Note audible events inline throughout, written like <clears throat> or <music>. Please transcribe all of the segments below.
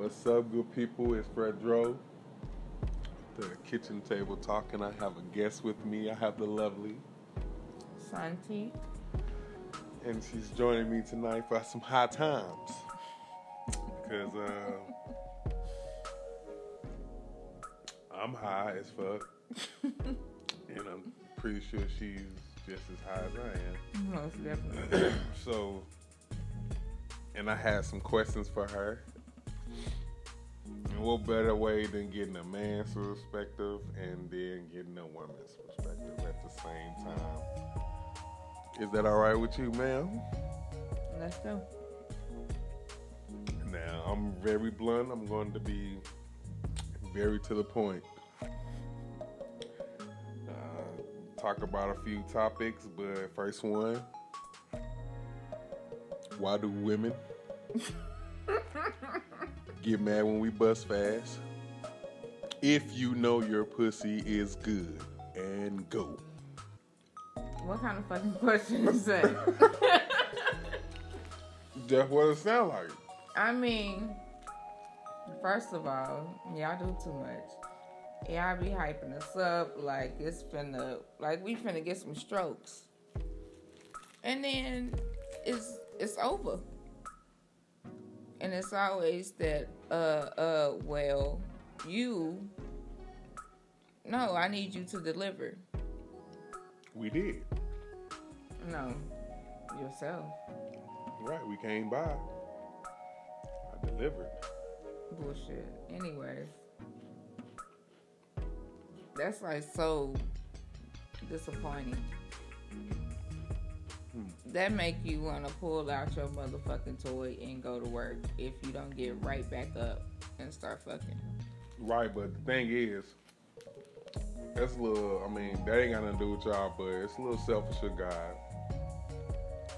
What's up, good people? It's Fred Dro. The kitchen table talking. I have a guest with me. I have the lovely, Santi. and she's joining me tonight for some high times. Because uh, I'm high as fuck, <laughs> and I'm pretty sure she's just as high as I am. Most definitely. <clears throat> so, and I had some questions for her. And what better way than getting a man's perspective and then getting a woman's perspective at the same time? Is that all right with you, ma'am? Let's go. Now, I'm very blunt. I'm going to be very to the point. Uh, talk about a few topics, but first one why do women <laughs> get mad when we bust fast? If you know your pussy is good, and go. What kind of fucking question is that? <laughs> That's what it sounds like. I mean, first of all, y'all do too much. Y'all be hyping us up like it's finna, like we finna get some strokes, and then it's it's over. And it's always that, uh, uh, well, you. No, I need you to deliver. We did. No, yourself. Right, we came by. I delivered. Bullshit. Anyways, that's like so disappointing. That make you want to pull out your motherfucking toy and go to work if you don't get right back up and start fucking. Right, but the thing is, that's a little. I mean, that ain't got nothing to do with y'all, but it's a little selfish of God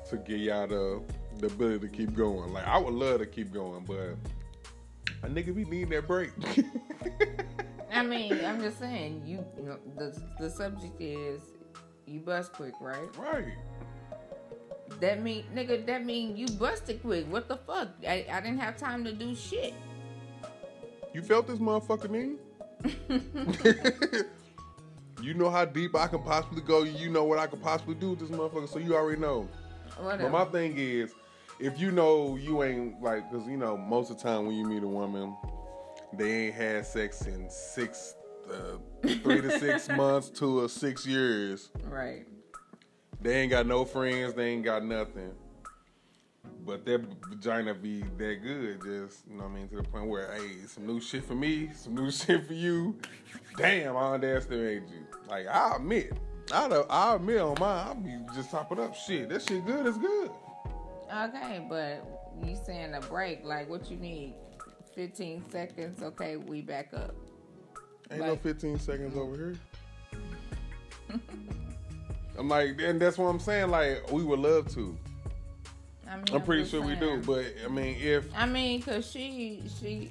to give y'all the the ability to keep going. Like I would love to keep going, but a nigga be needing that break. <laughs> I mean, I'm just saying, you, you know, the the subject is you bust quick, right? right. That mean, nigga, that mean you busted quick. What the fuck? I, I didn't have time to do shit. You felt this motherfucker knee? <laughs> <laughs> you know how deep I can possibly go. You know what I could possibly do with this motherfucker, so you already know. Whatever. But my thing is, if you know you ain't like, cause you know most of the time when you meet a woman, they ain't had sex in six, uh, three to six <laughs> months to a six years. right. They ain't got no friends. They ain't got nothing. But that vagina be that good, just you know what I mean, to the point where hey, some new shit for me, some new <laughs> shit for you. Damn, I underestimate you. Like I admit, I I admit on mine, I be just topping up shit. That shit good is good. Okay, but you saying a break? Like what you need? Fifteen seconds. Okay, we back up. Ain't no 15 seconds over mm-hmm. here. I'm like, and that's what I'm saying. Like, we would love to. I mean, I'm pretty sure we do. But I mean, if I mean, cause she she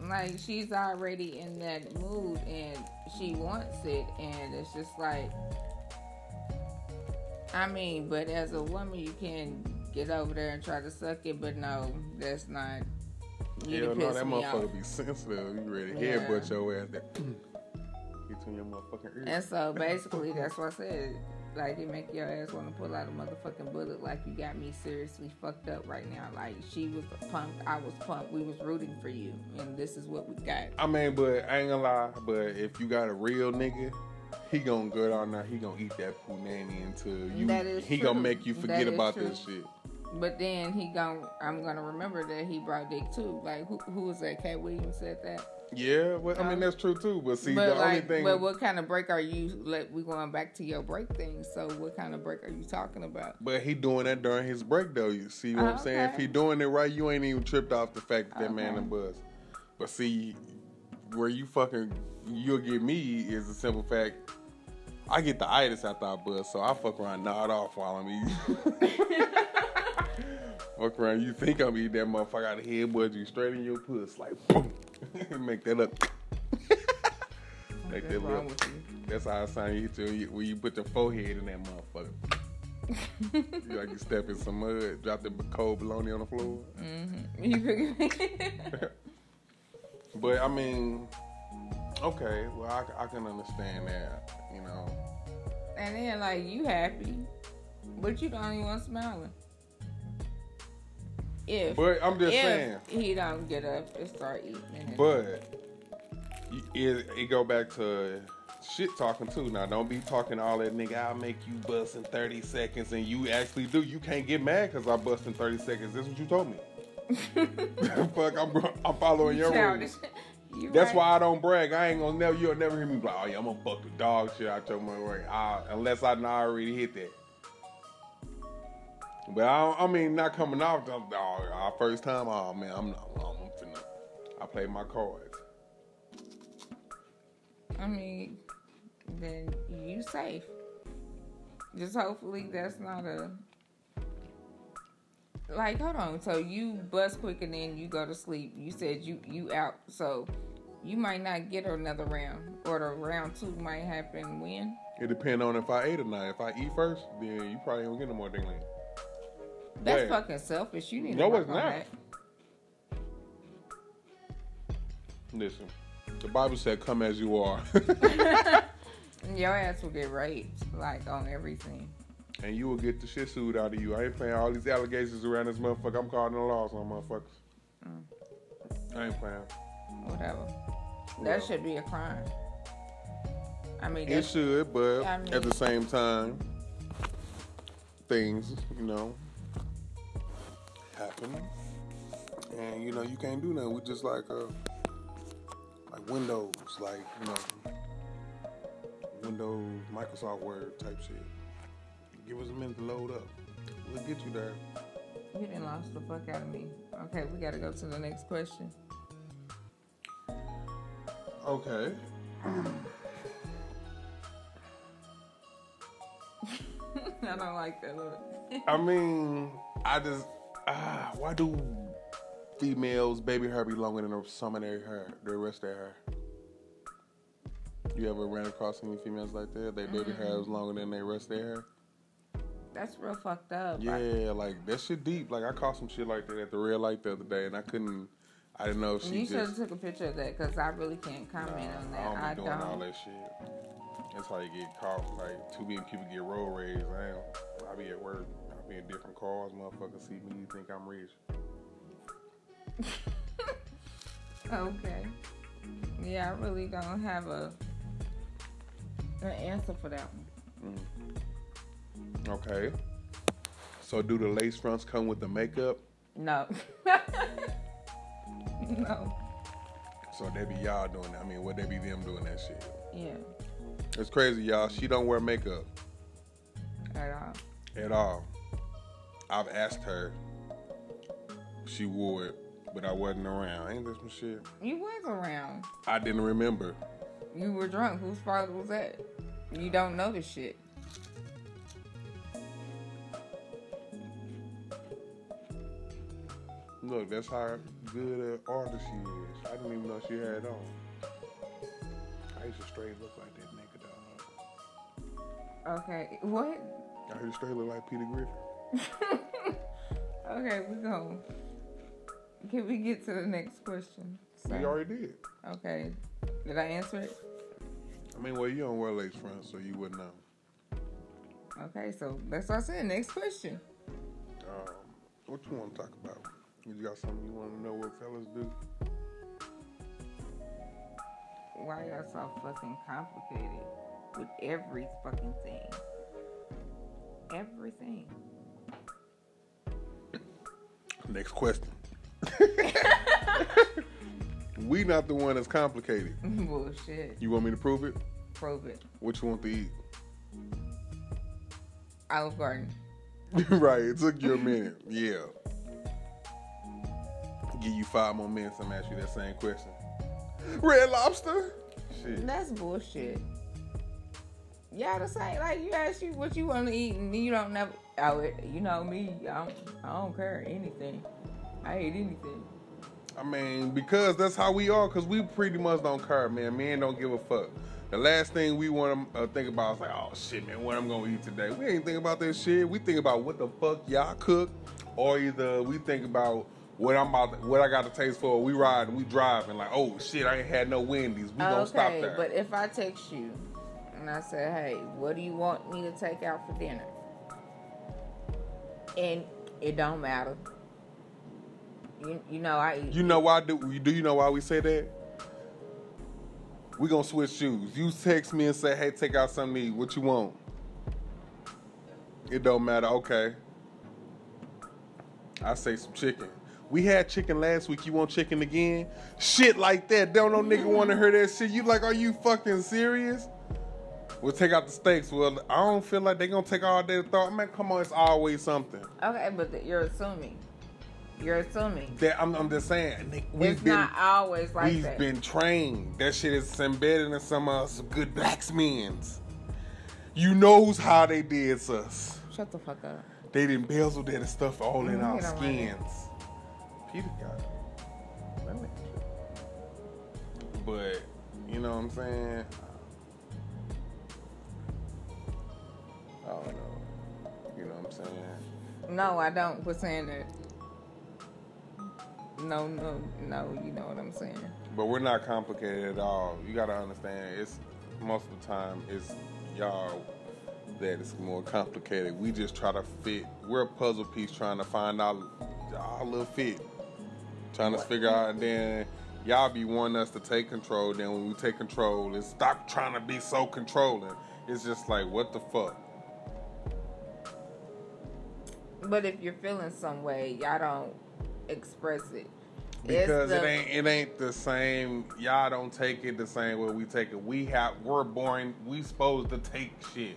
like she's already in that mood and she wants it, and it's just like. I mean, but as a woman, you can get over there and try to suck it, but no, that's not. You hell no, that me off. motherfucker be sensitive. You ready to Yeah. headbutt your ass? That between your motherfucking ears. And so basically, that's what I said. Like it make your ass want to pull out a motherfucking bullet. Like you got me seriously fucked up right now. Like she was a punk, I was punk. We was rooting for you, and this is what we got. I mean, but I ain't gonna lie. But if you got a real nigga, he gonna go down there. He gonna eat that punani until you. That is he true. gonna make you forget about true. this shit. But then he gon' I'm gonna remember that he brought dick too. Like who who was that? Katt Williams said that. Yeah, well, I mean that's true too. But see, but the like, only thing. but what kind of break are you? Like we going back to your break thing. So what kind of break are you talking about? But he doing that during his break though. You see what I'm oh, saying? If he doing it right, you ain't even tripped off the fact that that man Okay. and buzz. But see, where you fucking you'll get me is the simple fact. I get the itis after I buzz, so I fuck around, nod off while I'm eating. <laughs> <laughs> fuck around, you think I'm eating that motherfucker out of headbutt you straight in your puss, like boom, <laughs> make that up. <laughs> Make that wrong. That's how I sign you to when you put your forehead in that motherfucker. <laughs> you like you step in some mud, drop the cold bologna on the floor. Mm-hmm. You figure- But I mean, okay, well I, I can understand that, you know. And then like you happy, but you don't even want smiling. If But I'm just saying. he don't get up and start eating. But you- it, it go back to shit talking too. Now don't be talking all that nigga. I'll make you bust in 30 seconds, and you actually do. You can't get mad because I bust in 30 seconds. That's what you told me. <laughs> <laughs> Fuck, I'm I'm following your rules. <laughs> You That's right. why I don't brag. I ain't gonna never. You'll never hear me be like, oh yeah, I'm gonna buck the dog shit out your mother. I, unless I know I already hit that. But I, I mean, not coming off the, oh, uh, our first time. Oh man, I'm not. I'm finna. I played my cards. I mean, then you safe. Just hopefully that's not a like. Hold on. So you bust quick and then you go to sleep. You said you you out. So you might not get another round, or the round two might happen when. It depends on if I ate or not. If I eat first, then you probably don't get no more dingling. That's Yeah. fucking selfish. You need No, to work it's not. that. Listen, the Bible said, "Come as you are," <laughs> Your ass will get raped, like on everything. and you will get the shit sued out of you. I ain't playing all these allegations around this motherfucker. I'm calling the laws on motherfuckers. Mm. I ain't playing. Whatever. Well. That should be a crime. I mean, It should, but I mean- at the same time, things, you know, happen. And, you know, you can't do nothing. We just like, uh, like Windows, like, you know, Windows, Microsoft Word type shit. Give us a minute to load up. We'll get you there. you didn't lost the fuck out of me. Okay, we gotta go to the next question. Okay. <laughs> I don't like that look. I mean, I just ah, why do females baby hair be longer than some of their hair, the rest of their hair? You ever ran across any females like that? Their baby hair is longer than their rest of their hair? That's real fucked up. I- Yeah, like that shit deep. Like I caught some shit like that at the red light the other day, and I couldn't. I didn't know if she you should have took a picture of that because I really can't comment on that. I I don't be doing all don't. that shit. That's how you get caught. Like too many people get road rage. I I be at work. Be in different cars. Motherfuckers see me, you think I'm rich. <laughs> Okay. Yeah, I really don't have a an answer for that one. Mm. Okay. So do the lace fronts come with the makeup? No. <laughs> no. So they be y'all doing that. I mean, would they be them doing that shit? Yeah. It's crazy, y'all. She don't wear makeup At all. at all. I've asked her. She wore it, but I wasn't around. Ain't this some shit? You was around. I didn't remember. You were drunk. Whose fault was that? You don't know this shit. Look, that's how good an artist she is. I didn't even know she had it on. I used to straight look like that nigga, dog. Okay. What? I used to straight look like Peter Griffin. <laughs> Okay, we go. Can we get to the next question? So- We already did. Okay. Did I answer it? I mean, well, you don't wear lace fronts, so you wouldn't know. Okay, so that's what I said. Next question. Um, what you want to talk about? You got something you want to know what fellas do? Why y'all so fucking complicated with every fucking thing? Everything. Next question. <laughs> we not the one that's complicated. <laughs> Bullshit. You want me to prove it? Prove it. What you want to eat? Olive Garden. <laughs> right, it took you a minute. Yeah. Give you five more minutes. I'm ask you that same question. Red Lobster. Shit. That's bullshit. Y'all the same. Like you ask you what you want to eat, and you don't never. Oh, would, you know me. I don't, I don't care anything. I eat anything. I mean, because that's how we are. Because we pretty much don't care, man. Men don't give a fuck. The last thing we want to uh, think about is like, oh shit, man, what I'm gonna eat today. We ain't think about that shit. We think about what the fuck y'all cook, or either we think about what I'm about, to, what I got to taste for. We ride and we drive and like, oh shit, I ain't had no Wendy's. We gonna stop Okay, there. but if I text you and I say, "Hey, what do you want me to take out for dinner?" And it don't matter, you you know I eat. You know why do do you know why we say that? We gonna switch shoes. You text me and say, "Hey, take out something to eat. What you want?" It don't matter. Okay. I say some chicken. We had chicken last week. You want chicken again? Shit like that. Don't no nigga want to hear that shit. You like, are you fucking serious? We'll take out the steaks. Well, I don't feel like they're gonna take all their thought. Man, come on, it's always something. okay, but th- you're assuming. You're assuming. That I'm, I'm just saying. Nick, We've it's been not always like We've that. been trained. That shit is embedded in some uh, some good blacks blacksmiths. You knows how they did us. Shut the fuck up. They didn't embezzle that stuff all in our you know what? skins. Peter got it. Let But you know what I'm saying? I'm saying? No, I don't. Quit saying that. No, no, no. You know what I'm saying. But we're not complicated at all. You gotta understand, it's most of the time it's y'all that it's more complicated. We just try to fit. We're a puzzle piece trying to find our our little fit, trying to figure out. And then y'all be wanting us to take control. Then when we take control, it's stop trying to be so controlling. It's just like what the fuck. But if you're feeling some way, y'all don't express it. Because it ain't it ain't the same. Y'all don't take it the same way we take it. We have we're born. We supposed to take shit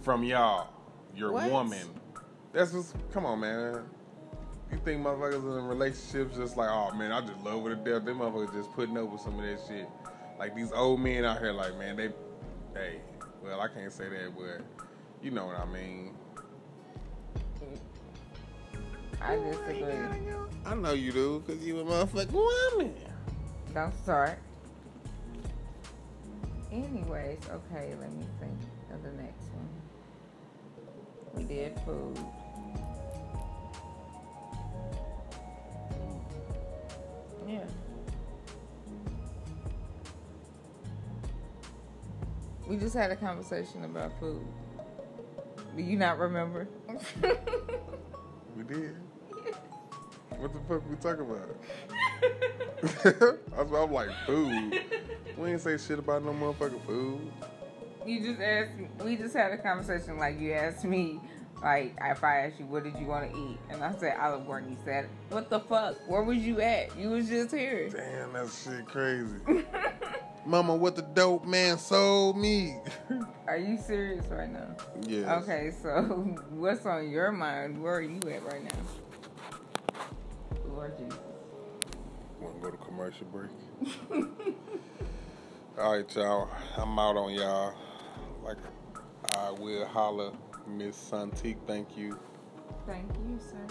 from y'all. Your What? woman. That's just come on, man. You think motherfuckers in relationships just like, oh man, I just love her to death. Them motherfuckers just putting up with some of that shit. Like these old men out here, like man, they, hey, well I can't say that, but you know what I mean. I disagree. I know you do, cause you a motherfucking woman. Don't start. Anyways, okay, let me think of the next one. We did food. Yeah. We just had a conversation about food. Do you not remember? <laughs> We did. What the fuck we talking about? <laughs> That's why I'm like food. We ain't say shit about no motherfucking food. You just asked me. We just had a conversation like you asked me, like if I asked you what did you want to eat, and I said Olive Garden. You said, "What the fuck? Where was you at? You was just here." Damn, that shit crazy. <laughs> Mama, what the dope man sold me. Are you serious right now? Yeah. Okay, so <laughs> what's on your mind? Where are you at right now? Lord Jesus. Want to go to commercial break? <laughs> All right, y'all. I'm out on y'all. Like I will holler, Miss Santique. Thank you. Thank you, sir.